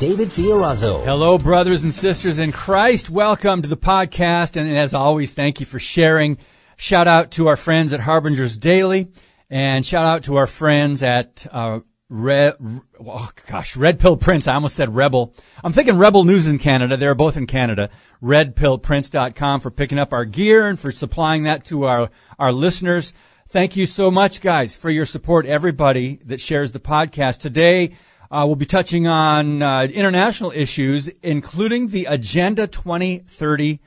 David Fiorazo. Hello, brothers and sisters in Christ. Welcome to the podcast. And as always, thank you for sharing. Shout out to our friends at Harbingers Daily and shout out to our friends at, uh, Red, oh gosh, Red Pill Prints. I almost said Rebel. I'm thinking Rebel News in Canada. They're both in Canada. RedPillPrints.com for picking up our gear and for supplying that to our, our listeners. Thank you so much, guys, for your support. Everybody that shares the podcast today. Uh, we'll be touching on uh, international issues, including the Agenda 2030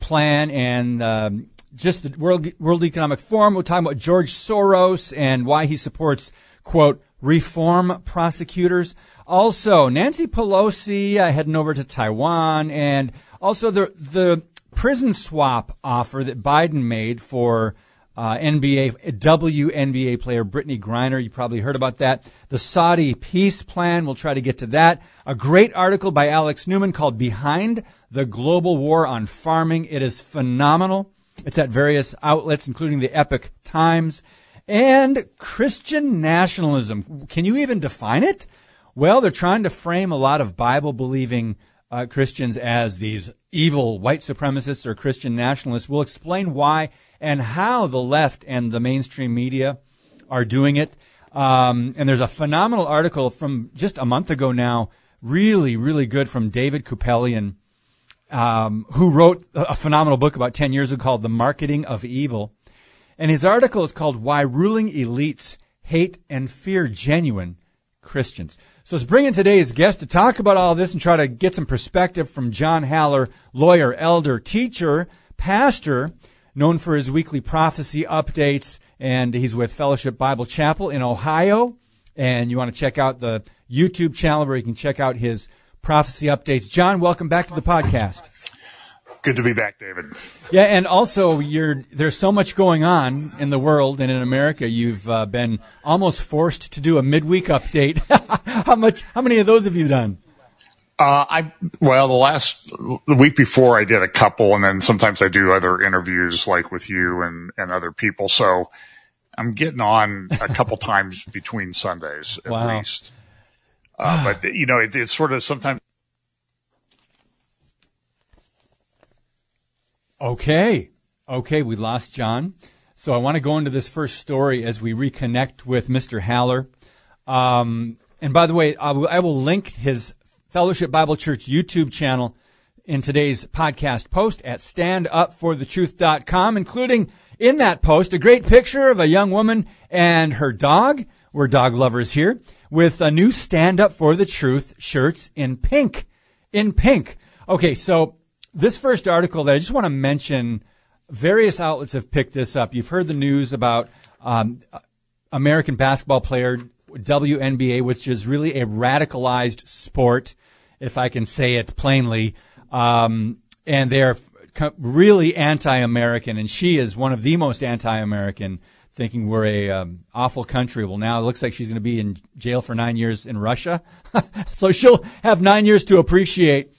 plan and um, just the World World Economic Forum. We're talking about George Soros and why he supports quote reform prosecutors. Also, Nancy Pelosi uh, heading over to Taiwan, and also the the prison swap offer that Biden made for uh, NBA WNBA player Brittney Griner. You probably heard about that. The Saudi peace plan. We'll try to get to that. A great article by Alex Newman called "Behind the Global War on Farming." It is phenomenal. It's at various outlets, including the Epoch Times. And Christian nationalism. Can you even define it? Well, they're trying to frame a lot of Bible believing uh, Christians as these evil white supremacists or Christian nationalists. We'll explain why and how the left and the mainstream media are doing it. Um, and there's a phenomenal article from just a month ago now, really, really good from David Kupelian, um, who wrote a phenomenal book about 10 years ago called The Marketing of Evil. And his article is called Why Ruling Elites Hate and Fear Genuine Christians. So let's bring in today's guest to talk about all this and try to get some perspective from John Haller, lawyer, elder, teacher, pastor, known for his weekly prophecy updates. And he's with Fellowship Bible Chapel in Ohio. And you want to check out the YouTube channel where you can check out his prophecy updates. John, welcome back to the podcast. Good to be back, David. Yeah, and also you're there's so much going on in the world and in America. You've uh, been almost forced to do a midweek update. how much? How many of those have you done? Uh, I well, the last the week before I did a couple, and then sometimes I do other interviews like with you and and other people. So I'm getting on a couple times between Sundays at Wow. least. Uh, but you know, it, it's sort of sometimes Okay. Okay, we lost John. So I want to go into this first story as we reconnect with Mr. Haller. Um, and by the way, I will, I will link his Fellowship Bible Church YouTube channel in today's podcast post at standupforthetruth.com, including in that post a great picture of a young woman and her dog. We're dog lovers here with a new Stand Up for the Truth shirts in pink. In pink. Okay, so this first article that I just want to mention, various outlets have picked this up. You've heard the news about um, American basketball player WNBA, which is really a radicalized sport, if I can say it plainly. Um, and they're really anti-American, and she is one of the most anti-American, thinking we're a um, awful country. Well, now it looks like she's going to be in jail for nine years in Russia, so she'll have nine years to appreciate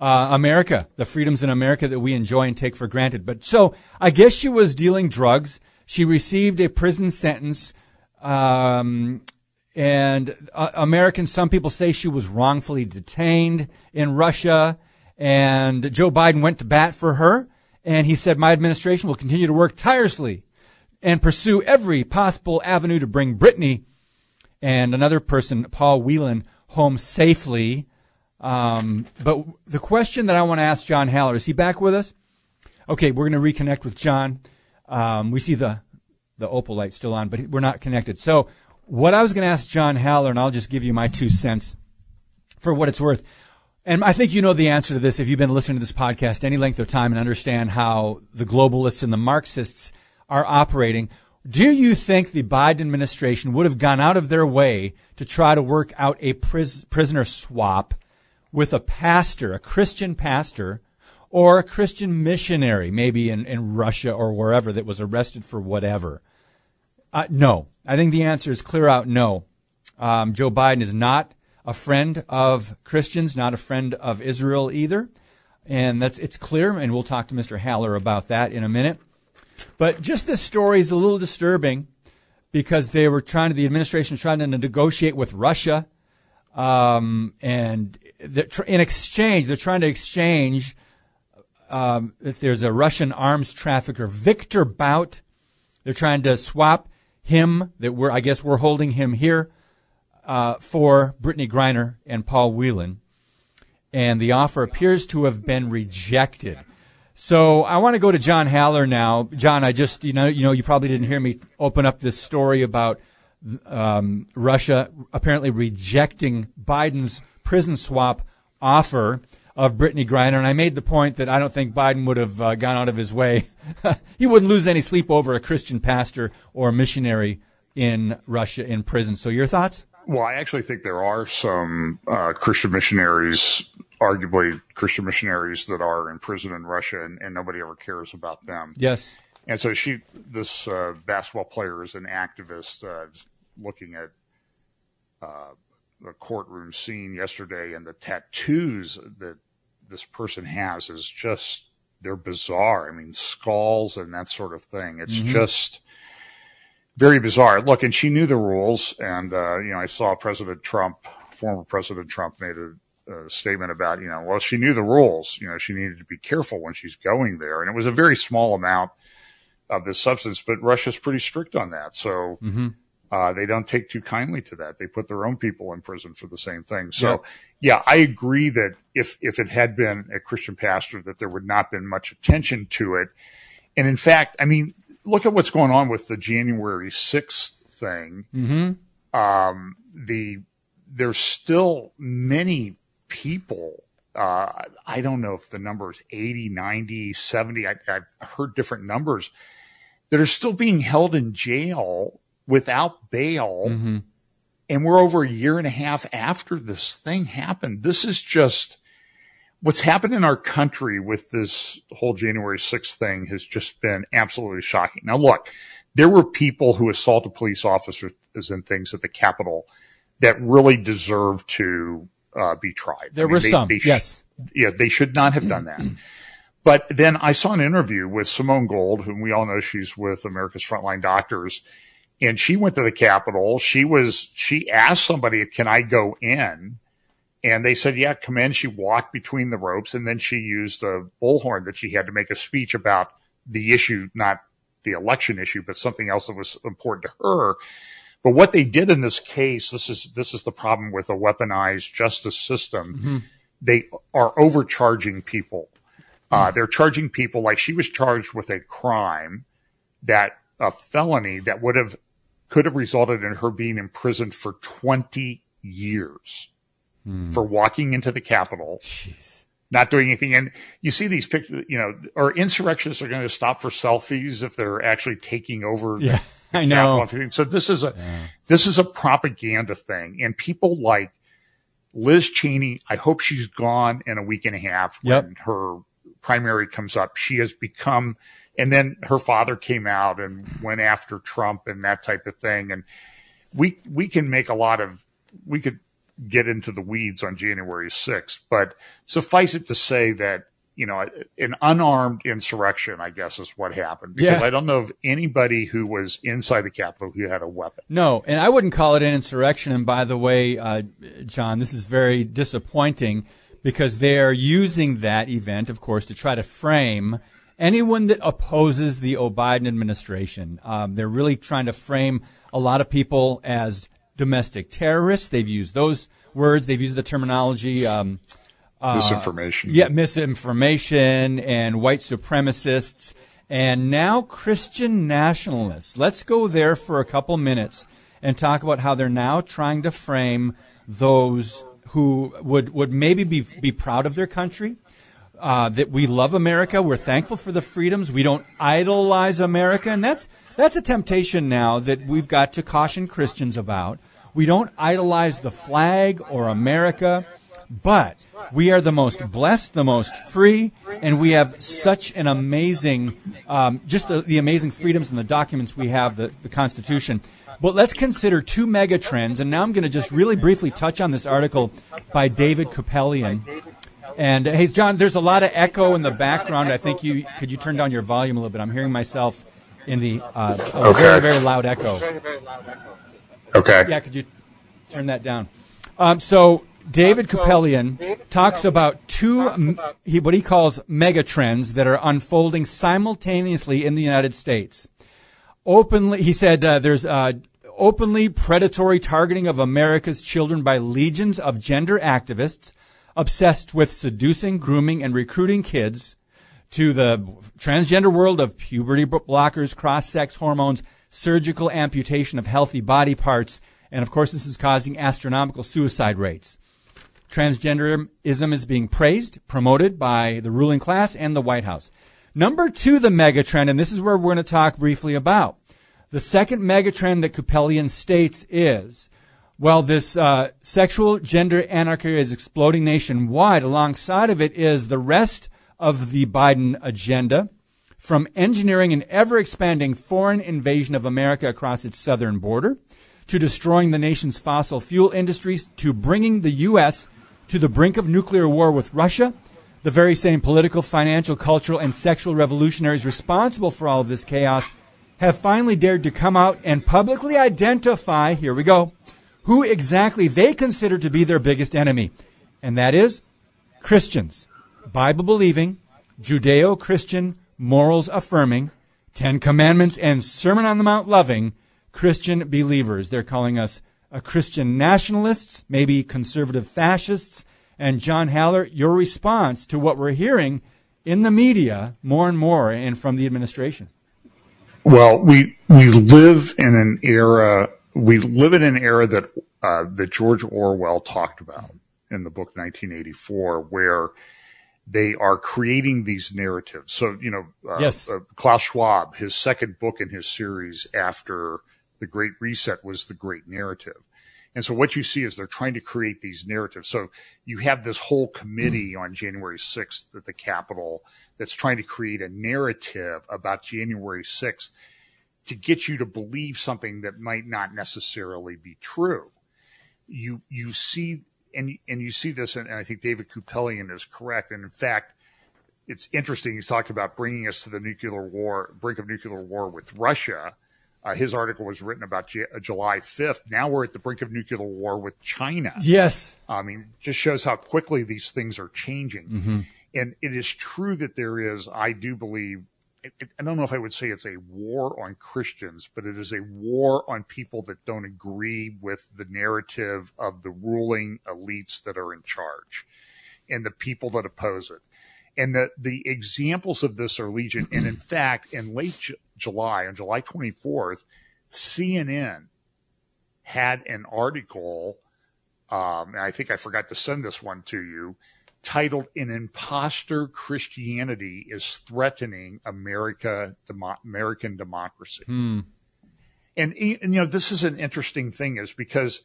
uh, America, the freedoms in America that we enjoy and take for granted. But so I guess she was dealing drugs. She received a prison sentence. Um, and uh, Americans, some people say she was wrongfully detained in Russia. And Joe Biden went to bat for her. And he said, my administration will continue to work tirelessly and pursue every possible avenue to bring Brittney and another person, Paul Whelan, home safely. Um, but the question that I want to ask John Haller is he back with us? Okay, we're going to reconnect with John. Um, we see the the opal light still on, but we're not connected. So what I was going to ask John Haller, and I'll just give you my two cents for what it's worth. And I think you know the answer to this if you've been listening to this podcast any length of time and understand how the globalists and the Marxists are operating. Do you think the Biden administration would have gone out of their way to try to work out a pris- prisoner swap with a pastor, a Christian pastor, or a Christian missionary, maybe in, in Russia or wherever, that was arrested for whatever? Uh, no. I think the answer is clear out no. Um, Joe Biden is not a friend of Christians, not a friend of Israel either. And that's, it's clear, and we'll talk to Mr. Haller about that in a minute. But just this story is a little disturbing because they were trying to, the administration trying to negotiate with Russia. Um, and in exchange, they're trying to exchange, um, if there's a Russian arms trafficker, Victor Bout, they're trying to swap him that we're, I guess we're holding him here, uh, for Brittney Griner and Paul Whelan. And the offer appears to have been rejected. So I want to go to John Haller now. John, I just, you know, you know, you probably didn't hear me open up this story about um, Russia apparently rejecting Biden's prison swap offer of Brittney Griner, and I made the point that I don't think Biden would have uh, gone out of his way. he wouldn't lose any sleep over a Christian pastor or a missionary in Russia in prison. So your thoughts? Well, I actually think there are some uh, Christian missionaries, arguably Christian missionaries, that are in prison in Russia, and, and nobody ever cares about them. Yes. And so she, this uh, basketball player, is an activist uh, looking at uh, the courtroom scene yesterday, and the tattoos that this person has is just they're bizarre. I mean, skulls and that sort of thing. It's mm-hmm. just very bizarre. Look, and she knew the rules, and uh, you know, I saw President Trump, former President Trump, made a, a statement about, you know, well, she knew the rules. You know, she needed to be careful when she's going there, and it was a very small amount of this substance, but Russia's pretty strict on that. So mm-hmm. uh, they don't take too kindly to that. They put their own people in prison for the same thing. So yeah. yeah, I agree that if if it had been a Christian pastor, that there would not been much attention to it. And in fact, I mean, look at what's going on with the January sixth thing. Mm-hmm. Um, the there's still many people uh, I don't know if the number is 80, 90, 70. I, have heard different numbers that are still being held in jail without bail. Mm-hmm. And we're over a year and a half after this thing happened. This is just what's happened in our country with this whole January 6th thing has just been absolutely shocking. Now, look, there were people who assaulted police officers and things at the Capitol that really deserve to uh, be tried. There I mean, were they, some, they sh- yes. Yeah, they should not have done that. But then I saw an interview with Simone Gold, whom we all know she's with America's Frontline Doctors, and she went to the Capitol. She was she asked somebody, "Can I go in?" And they said, "Yeah, come in." She walked between the ropes, and then she used a bullhorn that she had to make a speech about the issue, not the election issue, but something else that was important to her. But what they did in this case, this is this is the problem with a weaponized justice system. Mm-hmm. They are overcharging people uh, they're charging people like she was charged with a crime that a felony that would have could have resulted in her being imprisoned for 20 years hmm. for walking into the Capitol. Jeez. Not doing anything. And you see these pictures, you know, or insurrectionists are going to stop for selfies if they're actually taking over. Yeah, I know. So this is a, yeah. this is a propaganda thing. And people like Liz Cheney, I hope she's gone in a week and a half when yep. her primary comes up, she has become, and then her father came out and went after Trump and that type of thing. And we, we can make a lot of, we could get into the weeds on January 6th, but suffice it to say that, you know, an unarmed insurrection, I guess, is what happened. Because yeah. I don't know of anybody who was inside the Capitol who had a weapon. No, and I wouldn't call it an insurrection. And by the way, uh, John, this is very disappointing because they are using that event, of course, to try to frame anyone that opposes the Biden administration. Um, they're really trying to frame a lot of people as domestic terrorists. They've used those words. They've used the terminology. Um, uh, misinformation. Yeah, misinformation and white supremacists and now Christian nationalists. Let's go there for a couple minutes and talk about how they're now trying to frame those who would, would maybe be, be proud of their country, uh, that we love America. We're thankful for the freedoms. We don't idolize America. And that's, that's a temptation now that we've got to caution Christians about. We don't idolize the flag or America, But we are the most blessed, the most free, and we have such an amazing, um, just the, the, amazing freedoms and the documents we have, the, the Constitution. But let's consider two mega trends, and now I'm going to just really briefly touch on this article by David Kupelian. And hey, John, there's a lot of echo in the background. I think you could you turn down your volume a little bit. I'm hearing myself in the uh, okay. very very loud echo. Okay. Yeah, could you turn that down? Um, so David Kupelian talks about two he, what he calls mega trends that are unfolding simultaneously in the United States. Openly, he said uh, there's uh, openly predatory targeting of America's children by legions of gender activists obsessed with seducing, grooming, and recruiting kids to the transgender world of puberty blockers, cross-sex hormones, surgical amputation of healthy body parts, and of course this is causing astronomical suicide rates. Transgenderism is being praised, promoted by the ruling class and the White House. Number two, the megatrend, and this is where we're going to talk briefly about. The second megatrend that Kupelian states is, well, this uh, sexual gender anarchy is exploding nationwide. Alongside of it is the rest of the Biden agenda, from engineering an ever expanding foreign invasion of America across its southern border, to destroying the nation's fossil fuel industries, to bringing the U.S to the brink of nuclear war with Russia, the very same political, financial, cultural, and sexual revolutionaries responsible for all of this chaos have finally dared to come out and publicly identify, here we go, who exactly they consider to be their biggest enemy. And that is Christians, Bible believing, Judeo Christian, morals affirming, Ten Commandments and Sermon on the Mount loving Christian believers. They're calling us Christian nationalists, maybe conservative fascists. And John Haller, your response to what we're hearing in the media more and more and from the administration. Well, we we live in an era. We live in an era that uh, that George Orwell talked about in the book 1984, where they are creating these narratives. So, you know, uh, yes. uh, Klaus Schwab, his second book in his series after the Great Reset was the Great Narrative. And so what you see is they're trying to create these narratives. So you have this whole committee hmm. on January 6th at the Capitol that's trying to create a narrative about January 6th to get you to believe something that might not necessarily be true. You, you see, and, and you see this, and I think David Kupelian is correct. And in fact, it's interesting. He's talked about bringing us to the nuclear war, brink of nuclear war with Russia uh, his article was written about J- uh, July 5th. Now we're at the brink of nuclear war with China. Yes. I mean, just shows how quickly these things are changing. Mm-hmm. And it is true that there is, I do believe, it, it, I don't know if I would say it's a war on Christians, but it is a war on people that don't agree with the narrative of the ruling elites that are in charge and the people that oppose it. And the, the examples of this are legion. And in fact, in late J- July, on July 24th, CNN had an article, um, and I think I forgot to send this one to you, titled "An Imposter Christianity is Threatening America, Demo- American Democracy." Hmm. And, and you know, this is an interesting thing, is because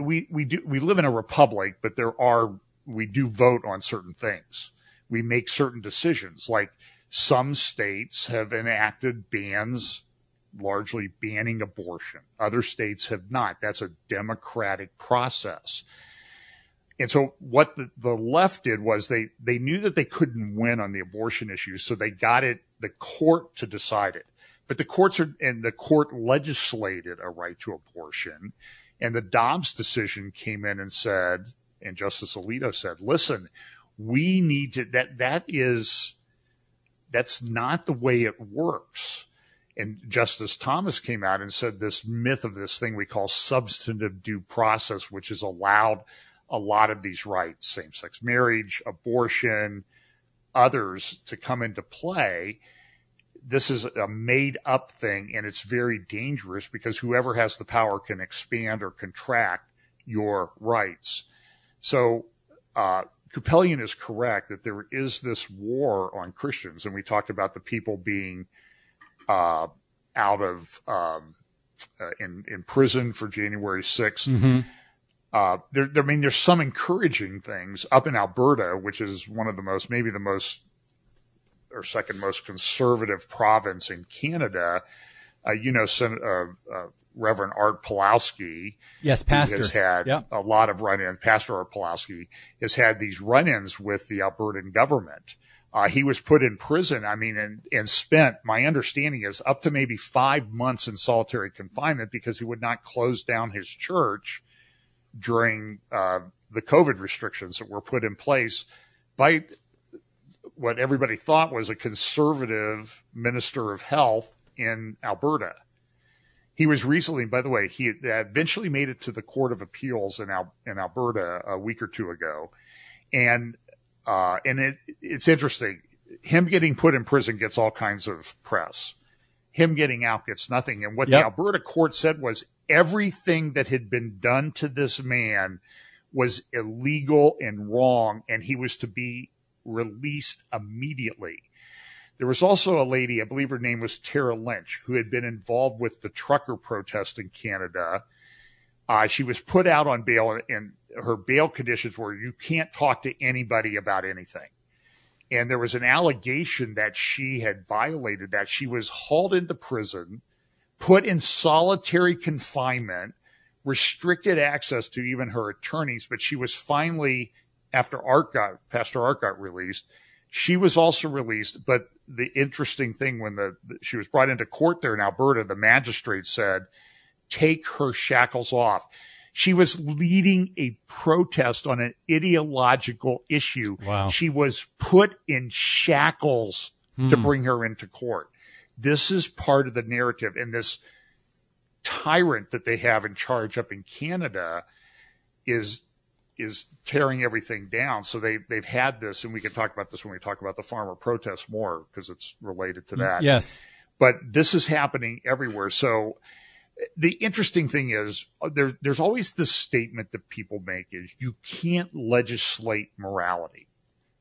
we we do we live in a republic, but there are we do vote on certain things we make certain decisions. Like some states have enacted bans largely banning abortion. Other states have not. That's a democratic process. And so what the, the left did was they, they knew that they couldn't win on the abortion issue. So they got it, the court to decide it. But the courts are, and the court legislated a right to abortion. And the Dobbs decision came in and said, and Justice Alito said, listen, we need to that that is that's not the way it works. And Justice Thomas came out and said this myth of this thing we call substantive due process, which has allowed a lot of these rights, same sex marriage, abortion, others to come into play. This is a made up thing and it's very dangerous because whoever has the power can expand or contract your rights. So, uh, Kupelian is correct that there is this war on Christians, and we talked about the people being uh, out of um, uh, in in prison for January 6th. Mm-hmm. uh, there, I mean, there's some encouraging things up in Alberta, which is one of the most, maybe the most or second most conservative province in Canada. Uh, you know, Sen- uh, uh, Reverend Art Pawlowski. Yes, pastor. Has had yep. a lot of run-ins. Pastor Art Pawlowski has had these run-ins with the Albertan government. Uh, he was put in prison. I mean, and, and spent, my understanding is up to maybe five months in solitary confinement because he would not close down his church during, uh, the COVID restrictions that were put in place by what everybody thought was a conservative minister of health in Alberta. He was recently, by the way, he eventually made it to the Court of Appeals in, Al- in Alberta a week or two ago. And, uh, and it, it's interesting. Him getting put in prison gets all kinds of press. Him getting out gets nothing. And what yep. the Alberta court said was everything that had been done to this man was illegal and wrong, and he was to be released immediately. There was also a lady, I believe her name was Tara Lynch, who had been involved with the trucker protest in Canada. Uh, she was put out on bail and her bail conditions were you can't talk to anybody about anything. And there was an allegation that she had violated that. She was hauled into prison, put in solitary confinement, restricted access to even her attorneys, but she was finally, after Art got, Pastor Art got released, she was also released, but the interesting thing when the, the, she was brought into court there in Alberta, the magistrate said, take her shackles off. She was leading a protest on an ideological issue. Wow. She was put in shackles hmm. to bring her into court. This is part of the narrative and this tyrant that they have in charge up in Canada is is tearing everything down. So they they've had this, and we can talk about this when we talk about the farmer protests more because it's related to that. Yes, but this is happening everywhere. So the interesting thing is uh, there's there's always this statement that people make is you can't legislate morality.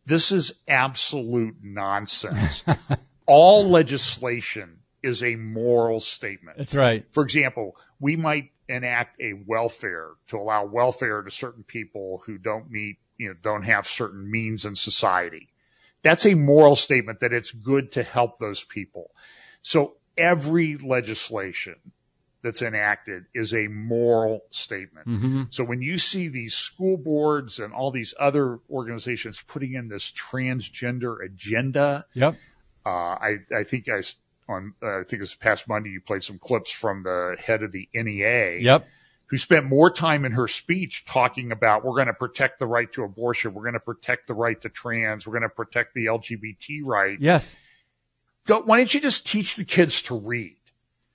This is absolute nonsense. All legislation is a moral statement. That's right. For example, we might enact a welfare to allow welfare to certain people who don't meet, you know, don't have certain means in society. That's a moral statement that it's good to help those people. So every legislation that's enacted is a moral statement. Mm-hmm. So when you see these school boards and all these other organizations putting in this transgender agenda, yep. Uh, I, I think I on uh, I think it was past Monday you played some clips from the head of the NEA. Yep. Who spent more time in her speech talking about we're going to protect the right to abortion, we're going to protect the right to trans, we're going to protect the LGBT right. Yes. Go, why don't you just teach the kids to read?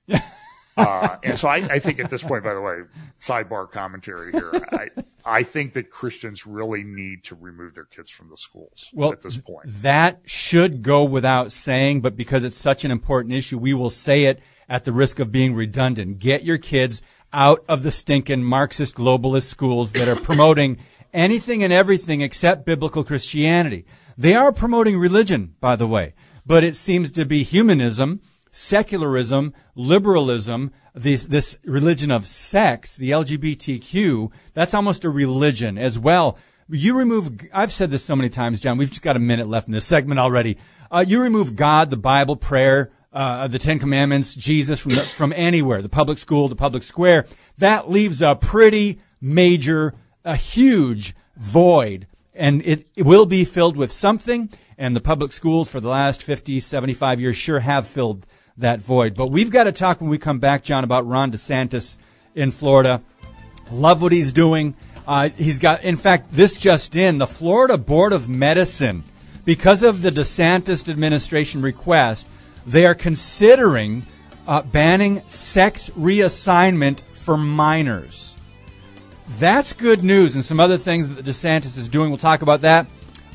uh, and so I, I, think at this point, by the way, sidebar commentary here, I, I think that Christians really need to remove their kids from the schools well, at this point. That should go without saying, but because it's such an important issue, we will say it at the risk of being redundant. Get your kids out of the stinking Marxist globalist schools that are promoting anything and everything except biblical Christianity. They are promoting religion, by the way, but it seems to be humanism secularism, liberalism, this, this religion of sex, the LGBTQ, that's almost a religion as well. You remove, I've said this so many times, John, we've just got a minute left in this segment already. Uh, you remove God, the Bible, prayer, uh, the Ten Commandments, Jesus from, the, from anywhere, the public school, the public square. That leaves a pretty major, a huge void. And it, it will be filled with something. And the public schools for the last 50, 75 years sure have filled that void. But we've got to talk when we come back, John, about Ron DeSantis in Florida. Love what he's doing. Uh, he's got, in fact, this just in, the Florida Board of Medicine, because of the DeSantis administration request, they are considering uh, banning sex reassignment for minors. That's good news, and some other things that DeSantis is doing. We'll talk about that.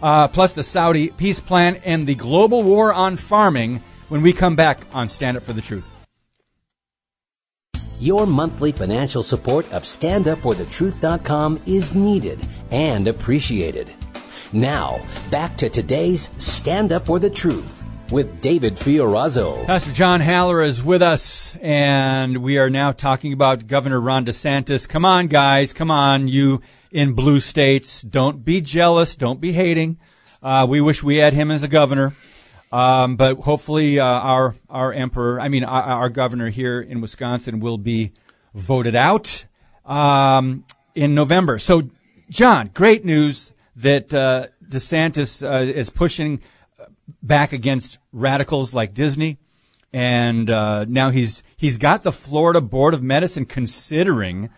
Uh, plus the Saudi peace plan and the global war on farming when we come back on Stand Up for the Truth. Your monthly financial support of StandUpForTheTruth.com is needed and appreciated. Now, back to today's Stand Up for the Truth with David Fiorazo. Pastor John Haller is with us, and we are now talking about Governor Ron DeSantis. Come on, guys. Come on, you in blue states. Don't be jealous. Don't be hating. Uh, we wish we had him as a governor. Um, but hopefully, uh, our our emperor, I mean, our, our, governor here in Wisconsin, will be voted out um, in November. So, John, great news that uh, DeSantis uh, is pushing back against radicals like Disney, and uh, now he's he's got the Florida Board of Medicine considering,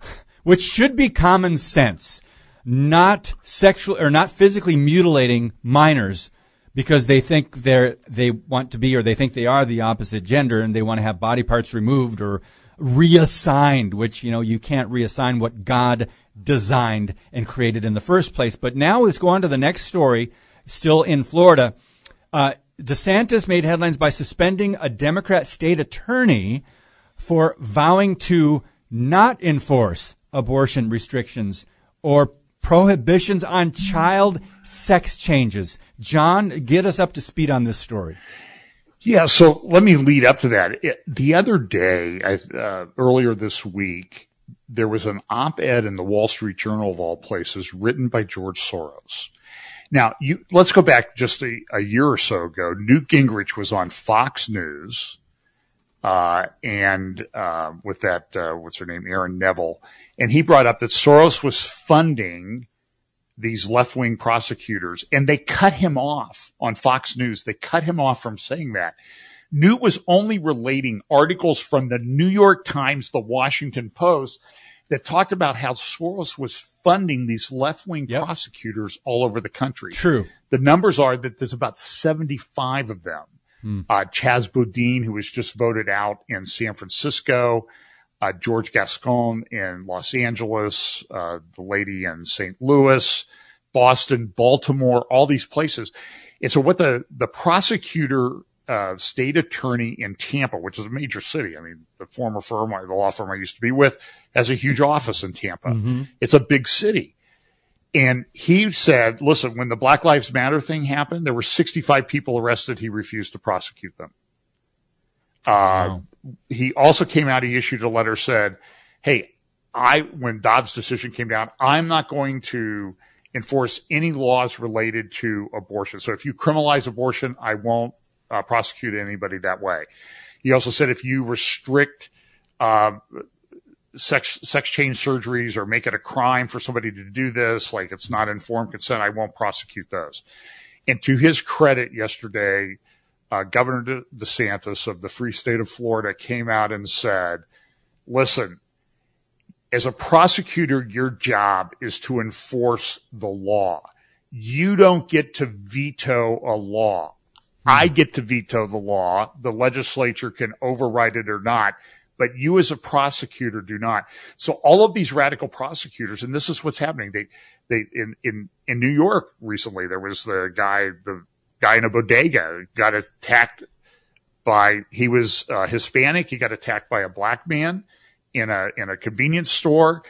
which should be common sense, not sexual or not physically mutilating minors because they think they're they want to be or they think they are the opposite gender and they want to have body parts removed or reassigned, which you know you can't reassign what God designed and created in the first place. But now let's go on to the next story, still in Florida. Uh, DeSantis made headlines by suspending a Democrat state attorney for vowing to not enforce abortion restrictions or prohibitions on child sex changes. John, get us up to speed on this story. Yeah, so let me lead up to that. It, the other day, I, uh, earlier this week, there was an op-ed in the Wall Street Journal of all places written by George Soros. Now, you, let's go back just a, a, year or so ago. Newt Gingrich was on Fox News, uh, and uh, with that, uh, what's her name, Aaron Neville, and he brought up that Soros was funding these left-wing prosecutors, and they cut him off on Fox News. They cut him off from saying that. Newt was only relating articles from the New York Times, the Washington Post, that talked about how Soros was funding these left wing yep. prosecutors all over the country. True. The numbers are that there's about 75 of them. Hmm. Uh, Chesa Boudin, who was just voted out in San Francisco, uh, George Gascon in Los Angeles, uh, the lady in St. Louis, Boston, Baltimore, all these places. And so what the, the prosecutor uh, state attorney in Tampa, which is a major city. I mean, the former firm, the law firm I used to be with, has a huge office in Tampa. Mm-hmm. It's a big city. And he said, listen, when the Black Lives Matter thing happened, there were 65 people arrested. He refused to prosecute them. Uh, wow. He also came out, he issued a letter said, Hey, I, when Dobbs decision came down, I'm not going to enforce any laws related to abortion. So if you criminalize abortion, I won't uh, prosecute anybody that way. He also said if you restrict uh, sex sex change surgeries or make it a crime for somebody to do this, like it's not informed consent, I won't prosecute those. And to his credit, yesterday, uh, Governor DeSantis of the free state of Florida came out and said, "Listen." As a prosecutor, your job is to enforce the law. You don't get to veto a law. I hmm. get to veto the law. The legislature can override it or not, but you as a prosecutor do not. So all of these radical prosecutors, and this is what's happening. They, they, in, in, in New York recently, there was the guy, the guy in a bodega got attacked by, he was uh, Hispanic. He got attacked by a black man in a, in a convenience store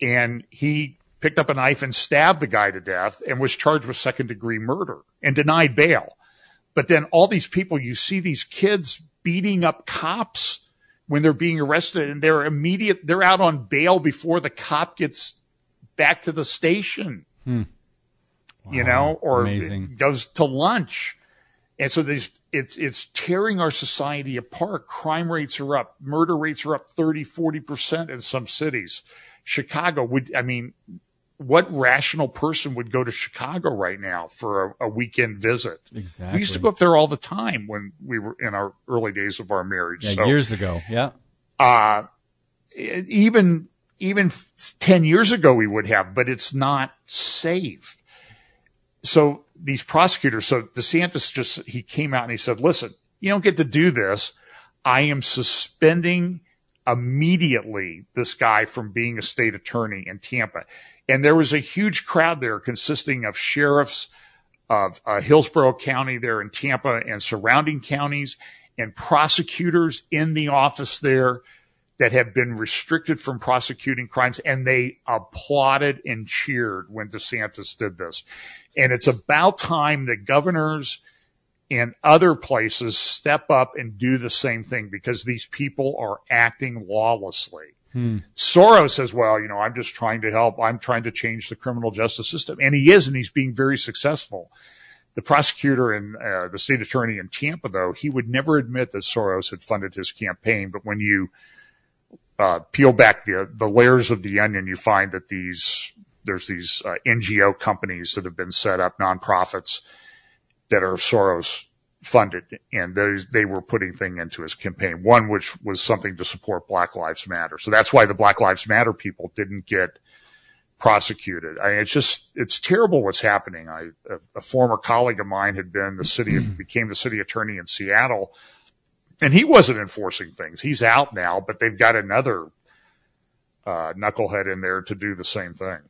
and he picked up a knife and stabbed the guy to death and was charged with second degree murder and denied bail. But then all these people, you see these kids beating up cops when they're being arrested and they're immediate, they're out on bail before the cop gets back to the station, hmm. Wow, you know, or goes to lunch. And so these, it's, it's tearing our society apart. Crime rates are up. Murder rates are up 30, 40% in some cities. Chicago would, I mean, what rational person would go to Chicago right now for a, a, weekend visit? Exactly. We used to go up there all the time when we were in our early days of our marriage. Yeah, so, years ago. Yeah. Uh, even, even 10 years ago we would have, but it's not safe. So these prosecutors, so DeSantis just, he came out and he said, listen, you don't get to do this. I am suspending immediately this guy from being a state attorney in Tampa. And there was a huge crowd there consisting of sheriffs of uh, Hillsborough County there in Tampa and surrounding counties and prosecutors in the office there that have been restricted from prosecuting crimes. And they applauded and cheered when DeSantis did this. And it's about time that governors and other places step up and do the same thing because these people are acting lawlessly. Hmm. Soros says, well, you know, I'm just trying to help. I'm trying to change the criminal justice system. And he is, and he's being very successful. The prosecutor and uh, the state attorney in Tampa, though, he would never admit that Soros had funded his campaign. But when you uh, peel back the the layers of the onion, you find that these there's these uh, NGO companies that have been set up, nonprofits that are Soros funded, and those they were putting thing into his campaign. One which was something to support Black Lives Matter. So that's why the Black Lives Matter people didn't get prosecuted. I mean, it's just it's terrible what's happening. I a, a former colleague of mine had been the city became the city attorney in Seattle, and he wasn't enforcing things. He's out now, but they've got another uh, knucklehead in there to do the same thing.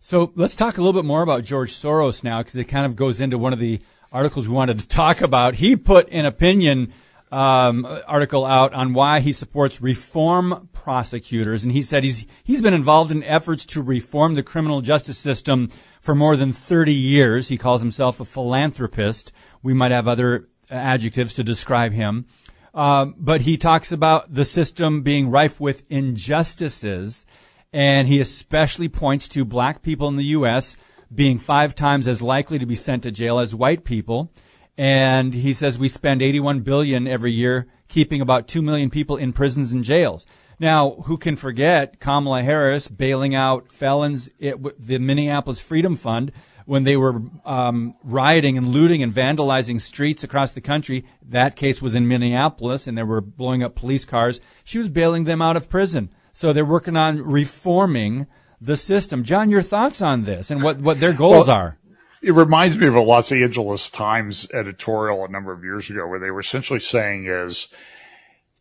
So let's talk a little bit more about George Soros now, because it kind of goes into one of the articles we wanted to talk about. He put an opinion um, article out on why he supports reform prosecutors, and he said he's he's been involved in efforts to reform the criminal justice system for more than 30 years. He calls himself a philanthropist. We might have other adjectives to describe him. Uh, but he talks about the system being rife with injustices, and he especially points to black people in the U.S being five times as likely to be sent to jail as white people. And he says we spend 81 billion every year keeping about 2 million people in prisons and jails. Now, who can forget Kamala Harris bailing out felons at the Minneapolis Freedom Fund when they were um, rioting and looting and vandalizing streets across the country? That case was in Minneapolis and they were blowing up police cars. She was bailing them out of prison. So they're working on reforming the system. John, your thoughts on this and what, what their goals well, are? It reminds me of a Los Angeles Times editorial a number of years ago where they were essentially saying is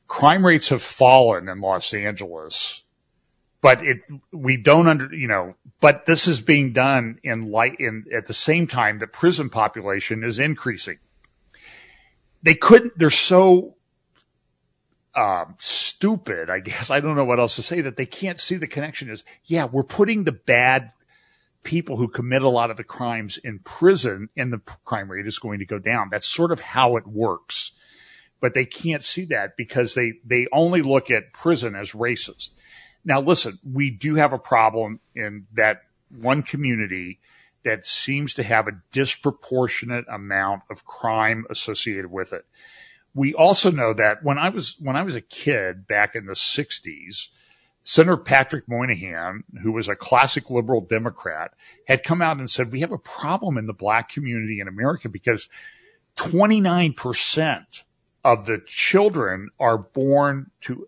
crime rates have fallen in Los Angeles, but it, we don't under, you know, but this is being done in light in at the same time the prison population is increasing. They couldn't, they're so um, stupid, I guess. I don't know what else to say that they can't see the connection is, yeah, we're putting the bad people who commit a lot of the crimes in prison and the crime rate is going to go down. That's sort of how it works. But they can't see that because they, they only look at prison as racist. Now listen, we do have a problem in that one community that seems to have a disproportionate amount of crime associated with it we also know that when I was when I was a kid back in the 60s, Senator Patrick Moynihan, who was a classic liberal Democrat, had come out and said, we have a problem in the black community in America because 29% of the children are born to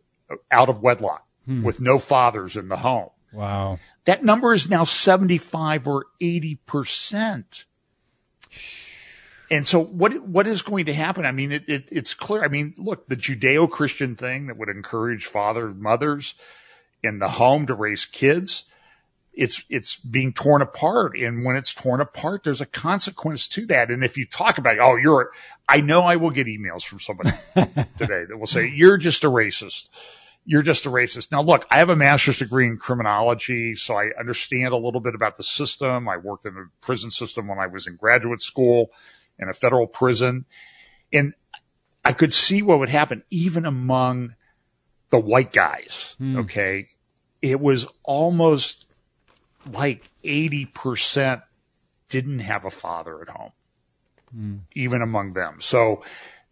out of wedlock hmm. with no fathers in the home. Wow. That number is now 75 or 80%. And so what, what is going to happen? I mean, it, it, it's clear. I mean, look, the Judeo-Christian thing that would encourage fathers, mothers in the home to raise kids, it's, it's being torn apart. And when it's torn apart, there's a consequence to that. And if you talk about, oh, you're, I know I will get emails from somebody today that will say, you're just a racist. You're just a racist. Now, look, I have a master's degree in criminology, so I understand a little bit about the system. I worked in the prison system when I was in graduate school in a federal prison. And I could see what would happen even among the white guys. Hmm. Okay. It was almost like 80% didn't have a father at home, hmm. even among them. So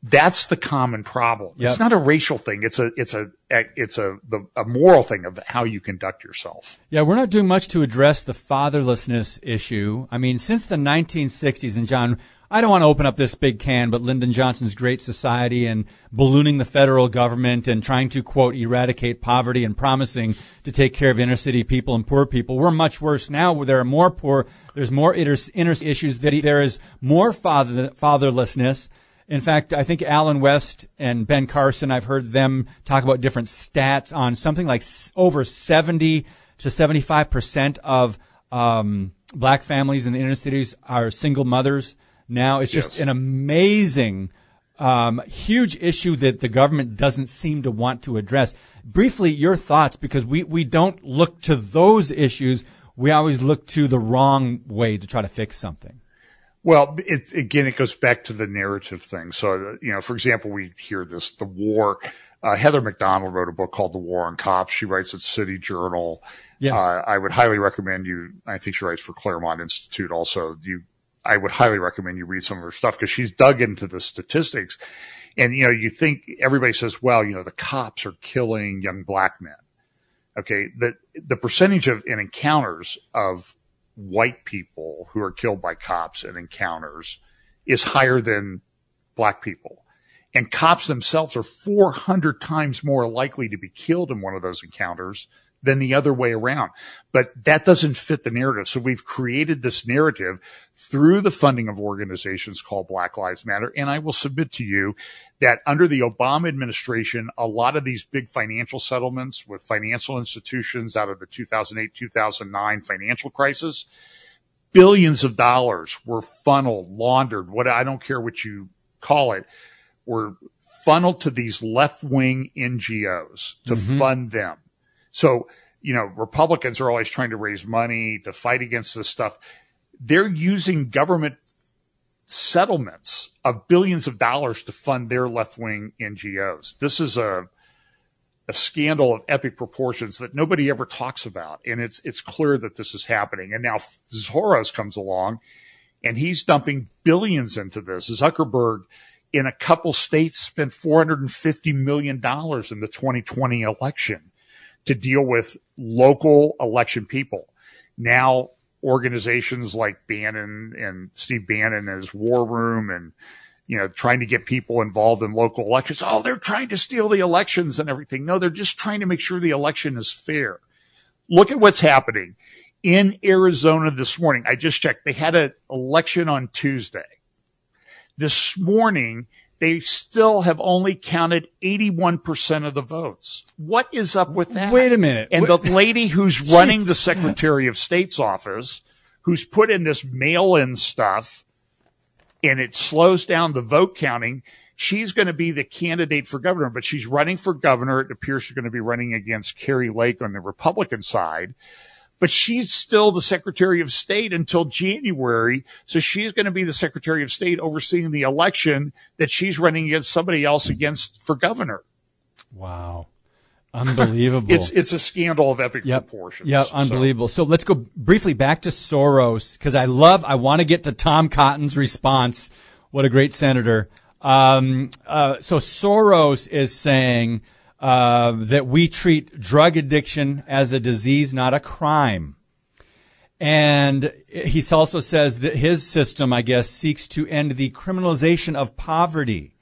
that's the common problem. Yep. It's not a racial thing. It's a, it's a, it's a, the, a moral thing of how you conduct yourself. Yeah. We're not doing much to address the fatherlessness issue. I mean, since the 1960s, and John, I don't want to open up this big can, but Lyndon Johnson's Great Society and ballooning the federal government and trying to quote eradicate poverty and promising to take care of inner city people and poor people. We're much worse now where there are more poor, there's more inner, inner issues that there is more father, fatherlessness. In fact, I think Allen West and Ben Carson, I've heard them talk about different stats on something like over 70 to 75% of, um, black families in the inner cities are single mothers now. It's just yes. an amazing, um, huge issue that the government doesn't seem to want to address. Briefly, your thoughts, because we, we don't look to those issues. We always look to the wrong way to try to fix something. Well, it, again, it goes back to the narrative thing. So, you know, for example, we hear this, the war. Uh, Heather Mac Donald wrote a book called The War on Cops. She writes at City Journal. Yes. Uh, I would highly recommend you. I think she writes for Claremont Institute also. You, I would highly recommend you read some of her stuff because she's dug into the statistics. And, you know, you think everybody says, well, you know, the cops are killing young black men. Okay. The, the percentage of in encounters of white people who are killed by cops in encounters is higher than black people. And cops themselves are 400 times more likely to be killed in one of those encounters than the other way around. But that doesn't fit the narrative. So we've created this narrative through the funding of organizations called Black Lives Matter. And I will submit to you that under the Obama administration, a lot of these big financial settlements with financial institutions out of the 2008, 2009 financial crisis, billions of dollars were funneled, laundered, what I don't care what you call it, were funneled to these left wing NGOs to mm-hmm. fund them. So, you know, Republicans are always trying to raise money to fight against this stuff. They're using government settlements of billions of dollars to fund their left wing NGOs. This is a, a scandal of epic proportions that nobody ever talks about. And it's, it's clear that this is happening. And now Soros comes along and he's dumping billions into this. Zuckerberg in a couple states spent $450 million in the 2020 election to deal with local election people. Now organizations like Bannon and Steve Bannon and his war room and, you know, trying to get people involved in local elections. Oh, they're trying to steal the elections and everything. No, they're just trying to make sure the election is fair. Look at what's happening in Arizona this morning. I just checked. They had an election on Tuesday. This morning, they still have only counted 81% of the votes. What is up with that? Wait a minute. And the lady who's running the Secretary of State's office, who's put in this mail-in stuff, and it slows down the vote counting, she's going to be the candidate for governor, but she's running for governor. It appears she's going to be running against Kari Lake on the Republican side but she's still the Secretary of State until January. So she's going to be the Secretary of State overseeing the election that she's running against somebody else against for governor. Wow. Unbelievable. it's it's a scandal of epic yep. proportions. Yeah, unbelievable. So. so let's go briefly back to Soros because I love I want to get to Tom Cotton's response. What a great senator. Um, uh, so Soros is saying uh, that we treat drug addiction as a disease, not a crime. And he also says that his system, I guess, seeks to end the criminalization of poverty.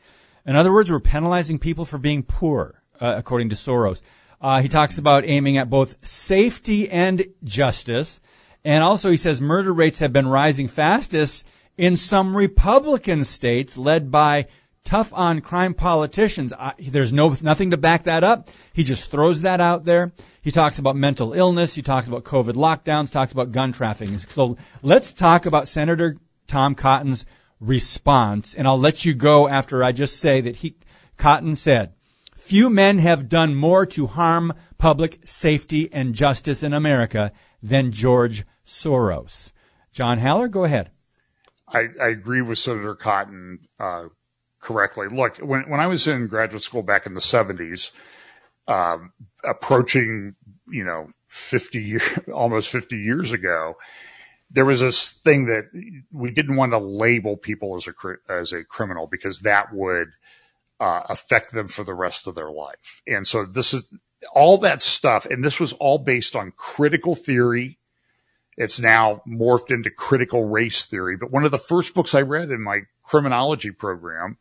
In other words, we're penalizing people for being poor, uh, according to Soros. Uh, he talks about aiming at both safety and justice. And also he says murder rates have been rising fastest in some Republican states led by tough on crime politicians. I, there's no nothing to back that up. He just throws that out there. He talks about mental illness. He talks about COVID lockdowns. Talks about gun trafficking. So let's talk about Senator Tom Cotton's response, and I'll let you go after I just say that he Cotton said, "Few men have done more to harm public safety and justice in America than George Soros." John Haller, go ahead. I, I agree with Senator Cotton. Uh, correctly. Look, when, when I was in graduate school back in the seventies, um, approaching, you know, 50 years, almost 50 years ago, there was this thing that we didn't want to label people as a, as a criminal because that would, uh, affect them for the rest of their life. And so this is all that stuff. And this was all based on critical theory. It's now morphed into critical race theory. But one of the first books I read in my criminology program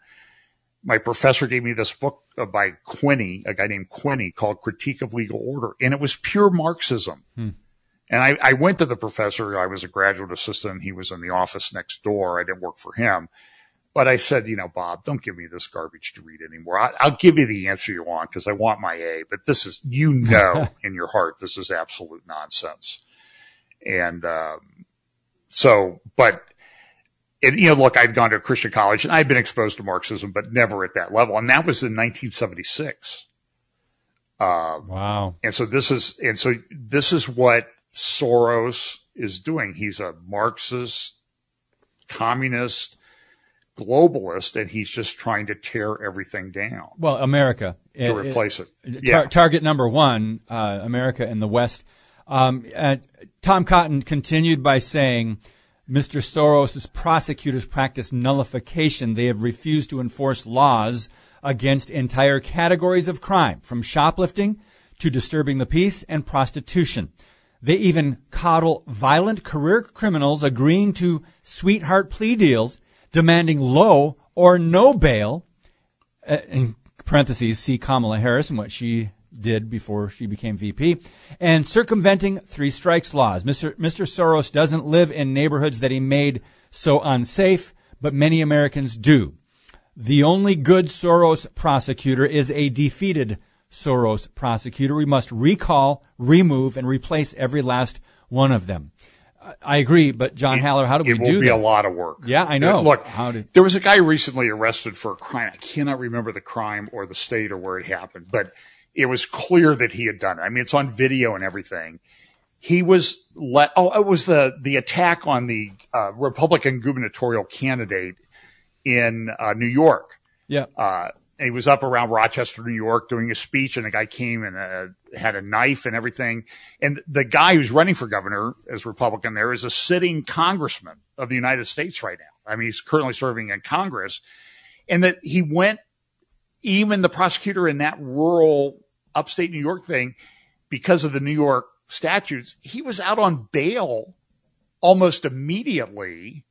my professor gave me this book by Quinney, a guy named Quinney called Critique of Legal Order. And it was pure Marxism. Hmm. And I, I, went to the professor. I was a graduate assistant. He was in the office next door. I didn't work for him. But I said, you know, Bob, don't give me this garbage to read anymore. I, will give you the answer you want because I want my A. But this is, you know, in your heart, this is absolute nonsense. And um, so, but and, you know, look, I'd gone to a Christian college and I'd been exposed to Marxism, but never at that level. And that was in 1976. Uh, wow. And so this is, and so this is what Soros is doing. He's a Marxist communist, globalist, and he's just trying to tear everything down. Well, America to it, replace it. it. Yeah. Tar- target number one, uh, America and the West. Um, Tom Cotton continued by saying, Mr. Soros' prosecutors practice nullification. They have refused to enforce laws against entire categories of crime, from shoplifting to disturbing the peace and prostitution. They even coddle violent career criminals agreeing to sweetheart plea deals, demanding low or no bail. Uh, in parentheses, see Kamala Harris and what she did before she became VP, and circumventing three strikes laws. Mr. Mr. Soros doesn't live in neighborhoods that he made so unsafe, but many Americans do. The only good Soros prosecutor is a defeated Soros prosecutor. We must recall, remove, and replace every last one of them. I agree, but John Haller, how do we do that? It will be a lot of work. Yeah, I know. Look, there was a guy recently arrested for a crime. I cannot remember the crime or the state or where it happened, but it was clear that he had done it. I mean, it's on video and everything. He was let. Oh, it was the the attack on the uh, Republican gubernatorial candidate in uh, New York. Yeah. Uh, he was up around Rochester, New York, doing a speech, and a guy came and uh, had a knife and everything. And the guy who's running for governor as Republican there is a sitting congressman of the United States right now. I mean, he's currently serving in Congress, and that he went. Even the prosecutor in that rural upstate New York thing, because of the New York statutes, he was out on bail almost immediately.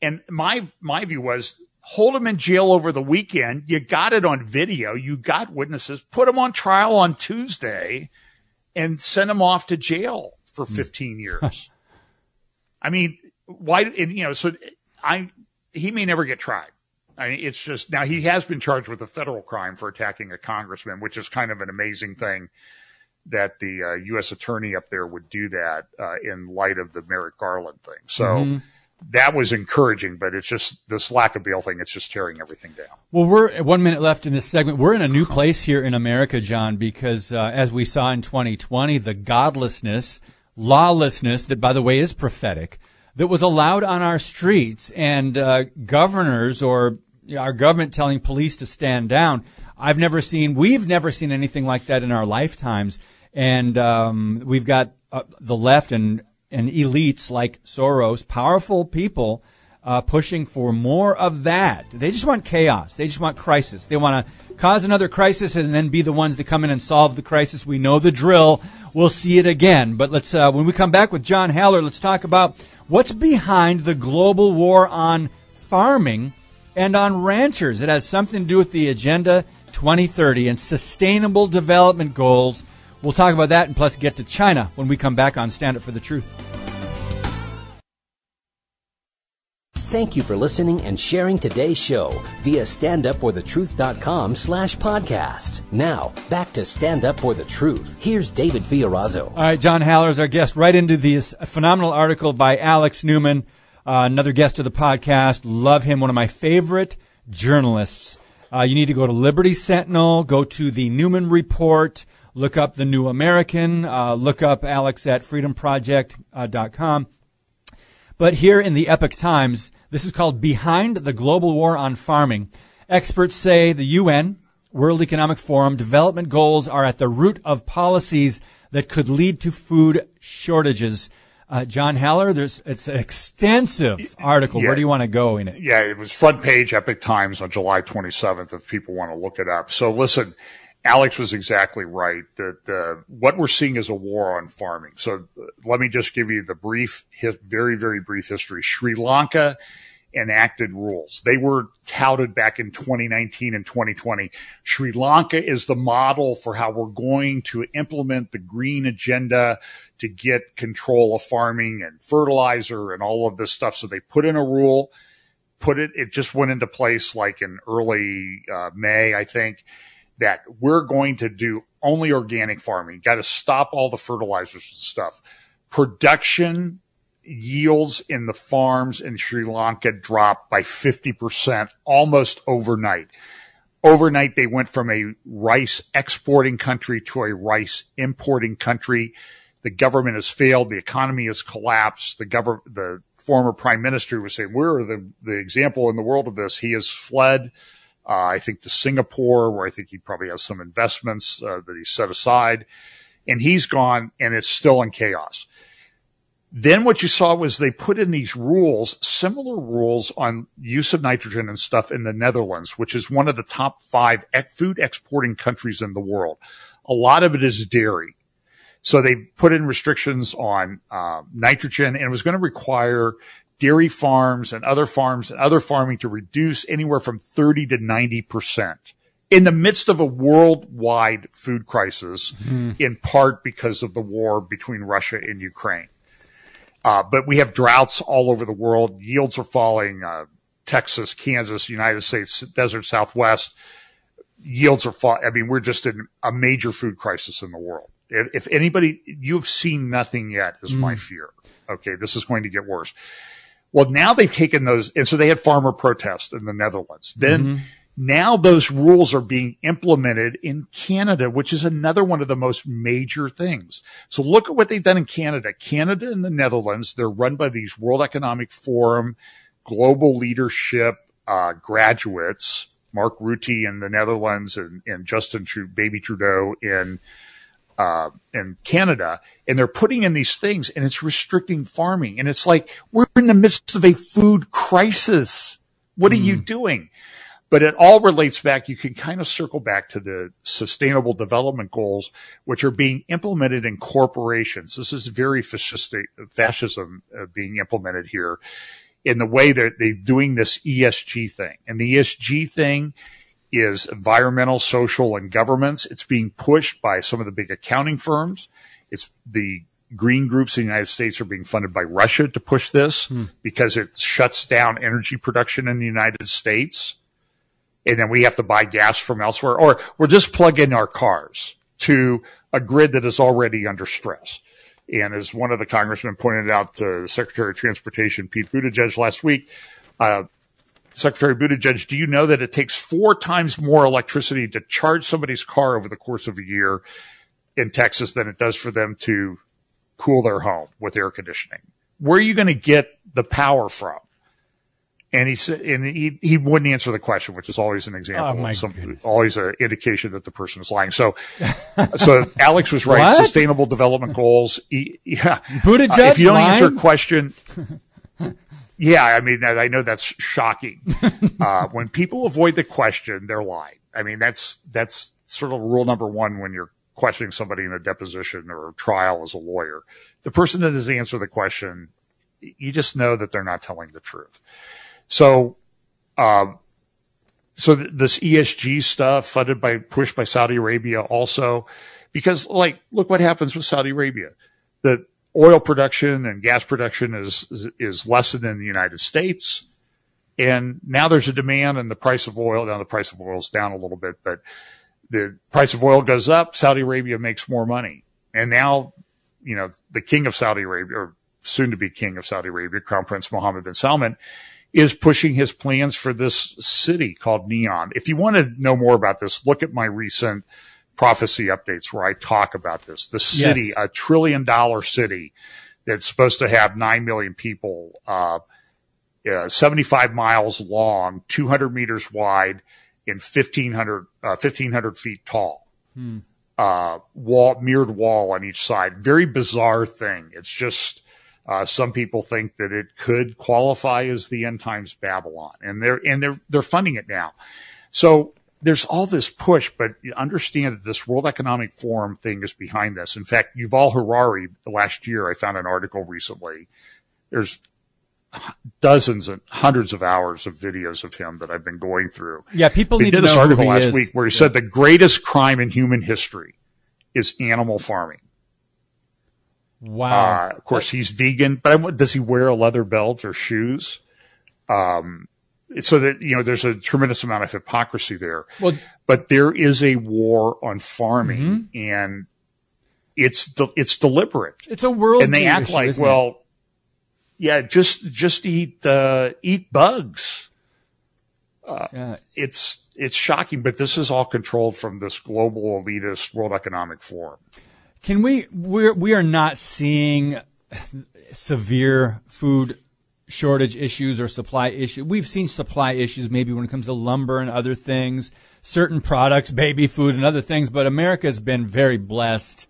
And my my view was hold him in jail over the weekend. You got it on video. You got witnesses. Put him on trial on Tuesday and send him off to jail for hmm. 15 years. I mean, why, and, you know, so I, he may never get tried. I mean, it's just now he has been charged with a federal crime for attacking a congressman, which is kind of an amazing thing that the uh, U.S. attorney up there would do that uh, in light of the Merrick Garland thing. So mm-hmm. that was encouraging, but it's just this lack of bail thing. It's just tearing everything down. Well, we're one minute left in this segment. We're in a new place here in America, John, because uh, as we saw in 2020, the godlessness, lawlessness that, by the way, is prophetic. That was allowed on our streets, and uh, governors or our government telling police to stand down. I've never seen, we've never seen anything like that in our lifetimes. And um, we've got uh, the left and, and elites like Soros, powerful people uh, pushing for more of that. They just want chaos. They just want crisis. They want to cause another crisis and then be the ones that come in and solve the crisis. We know the drill. We'll see it again. But let's, uh, when we come back with John Haller, let's talk about what's behind the global war on farming and on ranchers. It has something to do with the Agenda 2030 and sustainable development goals. We'll talk about that and plus get to China when we come back on Stand Up for the Truth. Thank you for listening and sharing today's show via standupforthetruth.com slash podcast. Now, back to Stand Up for the Truth. Here's David Fiorazo. All right, John Haller is our guest right into this phenomenal article by Alex Newman uh, another guest of the podcast. Love him. One of my favorite journalists. Uh, you need to go to Liberty Sentinel, go to the Newman Report, look up the New American, uh, look up Alex at freedomproject.com. But here in the Epoch Times, this is called Behind the Global War on Farming. Experts say the UN, World Economic Forum, development goals are at the root of policies that could lead to food shortages. Uh, John Haller, there's it's an extensive article. Yeah. Where do you want to go in it? Yeah, it was front page Epoch Times on July 27th. If people want to look it up. So listen, Alex was exactly right that uh, what we're seeing is a war on farming. So uh, let me just give you the brief, his, very very brief history. Sri Lanka enacted rules. They were touted back in 2019 and 2020. Sri Lanka is the model for how we're going to implement the green agenda to get control of farming and fertilizer and all of this stuff. So they put in a rule, put it, it just went into place like in early uh, May, I think, that we're going to do only organic farming. Got to stop all the fertilizers and stuff. Production yields in the farms in Sri Lanka dropped by 50% almost overnight. Overnight, they went from a rice exporting country to a rice importing country. The government has failed. The economy has collapsed. The government, the former prime minister was saying, we're the, the example in the world of this. He has fled, uh, I think to Singapore, where I think he probably has some investments uh, that he set aside and he's gone and it's still in chaos. Then what you saw was they put in these rules, similar rules on use of nitrogen and stuff in the Netherlands, which is one of the top five food exporting countries in the world. A lot of it is dairy. So they put in restrictions on uh, nitrogen and it was going to require dairy farms and other farms and other farming to reduce anywhere from 30 to 90 percent in the midst of a worldwide food crisis, mm-hmm. in part because of the war between Russia and Ukraine. Uh, but we have droughts all over the world. Yields are falling. Uh, Texas, Kansas, United States, desert Southwest. Yields are falling. I mean, we're just in a major food crisis in the world. If, anybody, you've seen nothing yet is mm. my fear. Okay. This is going to get worse. Well, now they've taken those. And so they had farmer protests in the Netherlands. Then mm-hmm now those rules are being implemented in Canada, which is another one of the most major things. So look at what they've done in Canada. Canada and the Netherlands, they're run by these World Economic Forum, global leadership, uh, graduates, Mark Rutte in the Netherlands and, and Justin Trudeau, Baby Trudeau in, uh, in Canada. And they're putting in these things and it's restricting farming. And it's like, we're in the midst of a food crisis. What mm. are you hmm. doing? But it all relates back. You can kind of circle back to the sustainable development goals, which are being implemented in corporations. This is very fascism uh, being implemented here in the way that they're doing this ESG thing. And the ESG thing is environmental, social, and governments. It's being pushed by some of the big accounting firms. It's the green groups in the United States are being funded by Russia to push this hmm. because it shuts down energy production in the United States and then we have to buy gas from elsewhere, or we're just plugging our cars to a grid that is already under stress. And as one of the congressmen pointed out to the Secretary of Transportation, Pete Buttigieg last week, uh, Secretary Buttigieg, do you know that it takes four times more electricity to charge somebody's car over the course of a year in Texas than it does for them to cool their home with air conditioning? Where are you going to get the power from? And he said, and he, he wouldn't answer the question, which is always an example, oh, some, always an indication that the person is lying. So, so Alex was right. What? Sustainable development goals. He, yeah. Buttigieg uh, if you don't lying? answer a question, yeah, I mean, I know that's shocking. Uh, when people avoid the question, they're lying. I mean, that's, that's sort of rule number one when you're questioning somebody in a deposition or a trial as a lawyer. The person that has answered the question, you just know that they're not telling the truth. So, uh, so th- this ESG stuff funded by, pushed by Saudi Arabia also, because like, look what happens with Saudi Arabia. The oil production and gas production is, is, is less than in the United States. And now there's a demand and the price of oil, now the price of oil is down a little bit, but the price of oil goes up. Saudi Arabia makes more money. And now, you know, the king of Saudi Arabia or soon to be king of Saudi Arabia, Crown Prince Mohammed bin Salman is pushing his plans for this city called NEOM. If you want to know more about this, look at my recent prophecy updates where I talk about this. The city, yes. a trillion dollar city that's supposed to have 9 million people, uh, uh, 75 miles long, 200 meters wide, and 1500, uh, 1500 feet tall. Hmm. Uh, wall, mirrored wall on each side. Very bizarre thing. It's just, uh, some people think that it could qualify as the end times Babylon, and they're and they're they're funding it now. So there's all this push, but you understand that this World Economic Forum thing is behind this. In fact, Yuval Harari last year, I found an article recently. There's dozens and hundreds of hours of videos of him that I've been going through. Yeah, people he need did to know this article who last is. week where he yeah. said the greatest crime in human history is animal farming. Wow. Uh, of course, he's vegan, but does he wear a leather belt or shoes? Um, so that, you know, there's a tremendous amount of hypocrisy there. Well, but there is a war on farming mm-hmm. and it's, de- it's deliberate. It's a world And they act issue, like, well, it? yeah, just, just eat, uh, eat bugs. Uh, yeah. it's, it's shocking, but this is all controlled from this global elitist World Economic Forum. Can we? We're we are not seeing severe food shortage issues or supply issues. We've seen supply issues maybe when it comes to lumber and other things, certain products, baby food and other things. But America has been very blessed,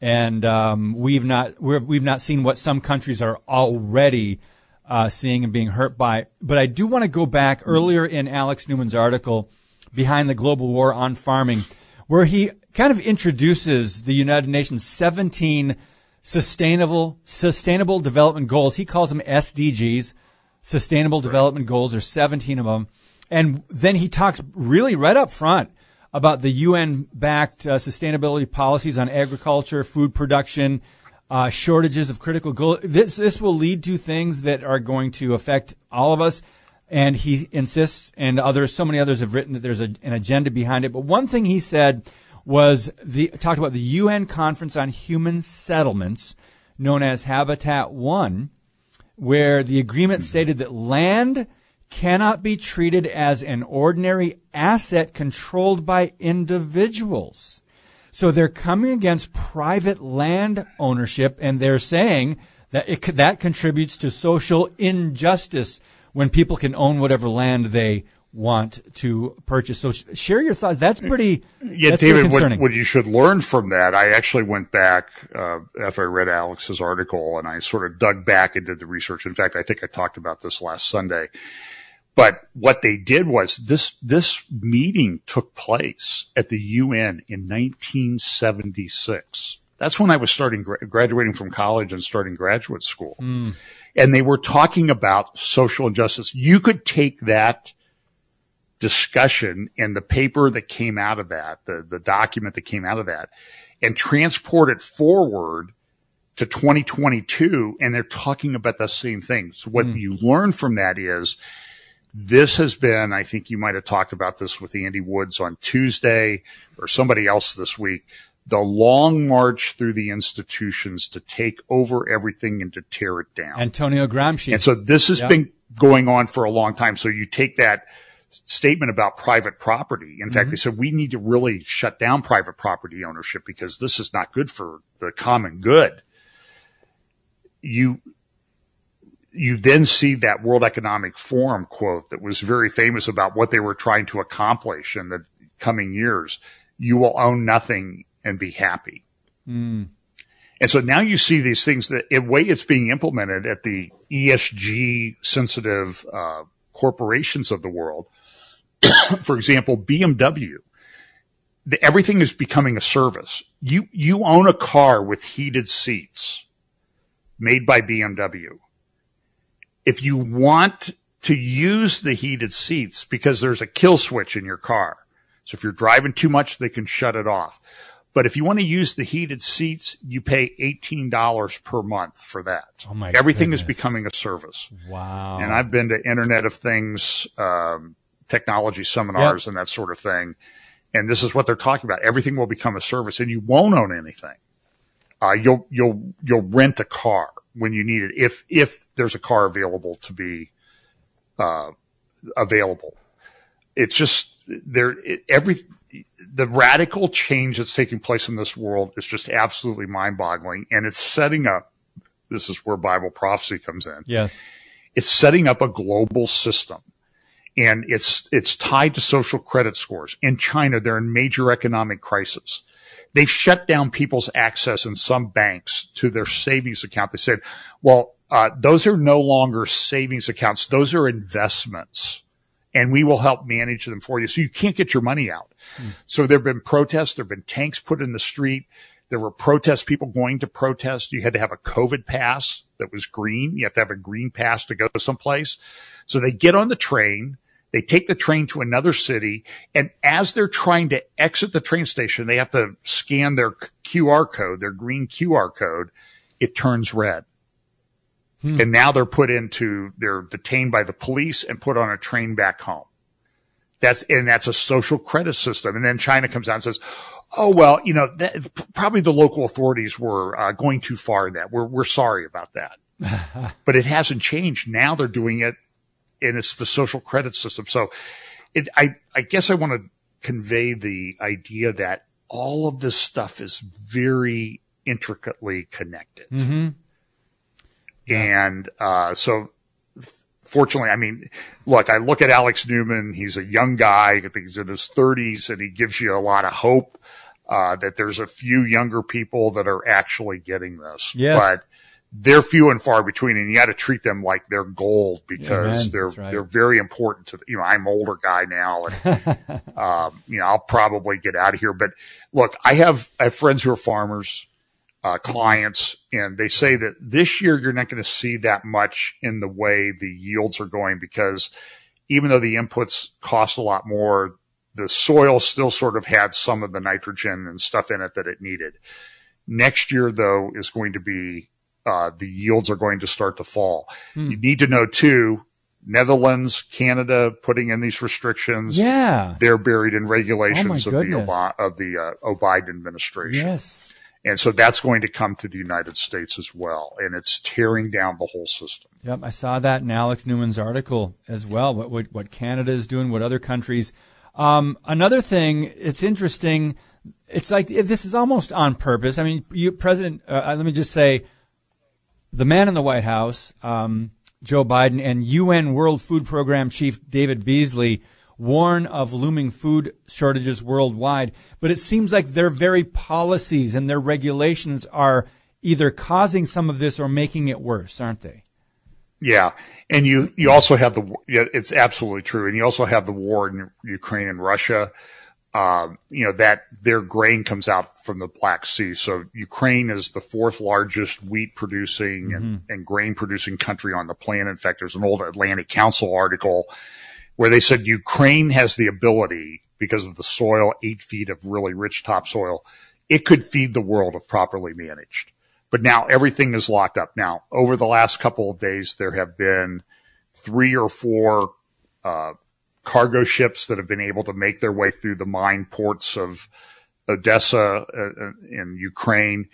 and um, we've not we've not seen what some countries are already uh, seeing and being hurt by. But I do want to go back earlier in Alex Newman's article, behind the global war on farming, where he kind of introduces the United Nations 17 sustainable sustainable development goals. He calls them SDGs, sustainable right. development goals. There's 17 of them, and then he talks really right up front about the UN backed uh, sustainability policies on agriculture, food production, uh, shortages of critical goods. This this will lead to things that are going to affect all of us. And he insists, and others, so many others have written that there's a, an agenda behind it. But one thing he said was the talked about the UN Conference on Human Settlements, known as Habitat One, where the agreement mm-hmm. stated that land cannot be treated as an ordinary asset controlled by individuals. So they're coming against private land ownership and they're saying that it, that contributes to social injustice when people can own whatever land they want to purchase. So share your thoughts. That's pretty. Yeah, that's David. Pretty what, what, you should learn from that, I actually went back uh, after I read Alex's article, and I sort of dug back and did the research. In fact, I think I talked about this last Sunday. But what they did was this this meeting took place at the UN in 1976. That's when I was starting graduating from college and starting graduate school. Mm. And they were talking about social injustice. You could take that discussion and the paper that came out of that, the, the document that came out of that, and transport it forward to 2022, and they're talking about the same thing. So what mm. you learn from that is this has been, I think you might have talked about this with Andy Woods on Tuesday or somebody else this week, the long march through the institutions to take over everything and to tear it down. Antonio Gramsci. And so this has yep. been going on for a long time. So you take that statement about private property. In mm-hmm. fact, they said we need to really shut down private property ownership because this is not good for the common good. You, you then see that World Economic Forum quote that was very famous about what they were trying to accomplish in the coming years. You will own nothing and be happy. Mm. And so now you see these things that the way it's being implemented at the ESG sensitive uh, corporations of the world for example, BMW, the, everything is becoming a service. You, you own a car with heated seats made by BMW. If you want to use the heated seats because there's a kill switch in your car. So if you're driving too much, they can shut it off. But if you want to use the heated seats, you pay $18 per month for that. Oh my Everything goodness. is becoming a service. Wow. And I've been to Internet of Things, um, technology seminars yep. and that sort of thing. And this is what they're talking about. Everything will become a service and you won't own anything. Uh, you'll, you'll, you'll rent a car when you need it. If, if there's a car available to be, uh, available. It's just there, it, every, the radical change that's taking place in this world is just absolutely mind boggling. And it's setting up, this is where Bible prophecy comes in. Yes. It's setting up a global system and it's it's tied to social credit scores. In China, they're in major economic crisis. They've shut down people's access in some banks to their savings account. They said, "Well, uh, those are no longer savings accounts; those are investments." And we will help manage them for you. So you can't get your money out. Mm. So there have been protests. There have been tanks put in the street. There were protests, people going to protest. You had to have a COVID pass that was green. You have to have a green pass to go someplace. So they get on the train. They take the train to another city. And as they're trying to exit the train station, they have to scan their QR code, their green QR code. It turns red. Hmm. And now they're put into, they're detained by the police and put on a train back home. That's, and that's a social credit system. And then China comes out and says, Oh, well, you know, that, probably the local authorities were uh, going too far in that. We're, we're sorry about that. but it hasn't changed. Now they're doing it and it's the social credit system. So it, I, I guess I want to convey the idea that all of this stuff is very intricately connected. Mm-hmm. Yeah. And, uh, so fortunately, I mean, look, I look at Alex Newman. He's a young guy. I think he's in his 30s, and he gives you a lot of hope uh, that there's a few younger people that are actually getting this. Yes. But they're few and far between, and you got to treat them like they're gold because Amen. they're right. they're very important to. The, you know, I'm an older guy now, and um, you know, I'll probably get out of here. But look, I have I have friends who are farmers, uh, clients, and they say that this year you're not going to see that much in the way the yields are going because even though the inputs cost a lot more, the soil still sort of had some of the nitrogen and stuff in it that it needed. Next year, though, is going to be uh, the yields are going to start to fall. You need to know too. Netherlands, Canada, putting in these restrictions. Yeah. They're buried in regulations of the. Ob- of the uh, O Biden administration. Yes. And so that's going to come to the United States as well. And it's tearing down the whole system. Yep, I saw that in Alex Newman's article as well. What what, what Canada is doing, what other countries. Um, another thing, it's interesting. It's like this is almost on purpose. I mean, you, President. Uh, let me just say, the man in the White House, um, Joe Biden, and UN World Food Program Chief David Beasley warn of looming food shortages worldwide. But it seems like their very policies and their regulations are either causing some of this or making it worse, aren't they? Yeah. And you, you also have the, it's absolutely true. And you also have the war in Ukraine and Russia. Um, you know, that their grain comes out from the Black Sea. So Ukraine is the fourth largest wheat producing and, and grain producing country on the planet. In fact, there's an old Atlantic Council article where they said Ukraine has the ability because of the soil, eight feet of really rich topsoil. It could feed the world if properly managed. But now everything is locked up. Now, over the last couple of days, there have been three or four, uh, cargo ships that have been able to make their way through the mine ports of Odessa uh, in Ukraine.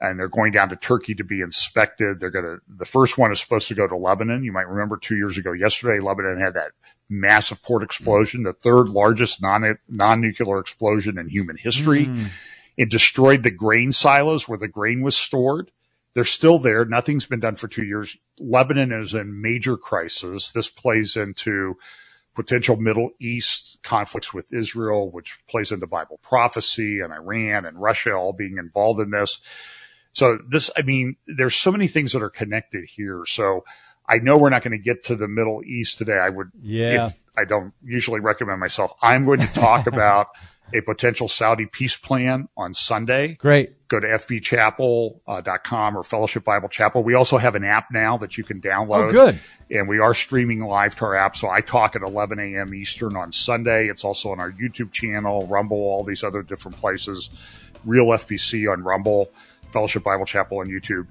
And they're going down to Turkey to be inspected. They're going to, the first one is supposed to go to Lebanon. You might remember two years ago yesterday, Lebanon had that massive port explosion, the third largest non, non-nuclear explosion in human history. It destroyed the grain silos where the grain was stored. They're still there. Nothing's been done for two years. Lebanon is in major crisis. This plays into potential Middle East conflicts with Israel, which plays into Bible prophecy and Iran and Russia all being involved in this. So this, I mean, there's so many things that are connected here. So I know we're not going to get to the Middle East today. I would, Yeah. if I don't usually recommend myself, I'm going to talk about a potential Saudi peace plan on Sunday Great. Go to fbchapel.com or Fellowship Bible Chapel. We also have an app now that you can download. Oh, good. And we are streaming live to our app. So I talk at 11 a.m. Eastern on Sunday. It's also on our YouTube channel, Rumble, all these other different places. Real FBC on Rumble, Fellowship Bible Chapel on YouTube.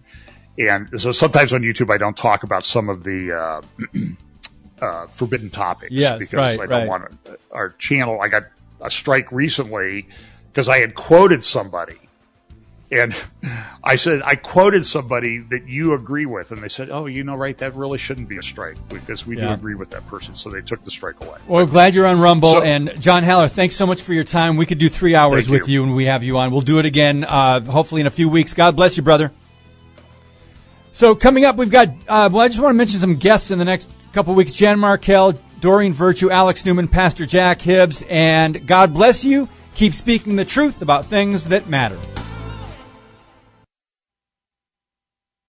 And so sometimes on YouTube, I don't talk about some of the, uh, uh, forbidden topics Yes, because right, I don't right. want to, our channel, I got a strike recently because I had quoted somebody and I said, I quoted somebody that you agree with. And they said, Oh, you know, right. That really shouldn't be a strike because we do agree with that person. So they took the strike away. Well, glad you're on Rumble. So- and John Haller, thanks so much for your time. We could do three hours with you. you when we have you on. We'll do it again, uh, hopefully in a few weeks. God bless you, brother. So coming up, we've got, uh, well, I just want to mention some guests in the next couple weeks. Jan Markell, Doreen Virtue, Alex Newman, Pastor Jack Hibbs, and God bless you. Keep speaking the truth about things that matter.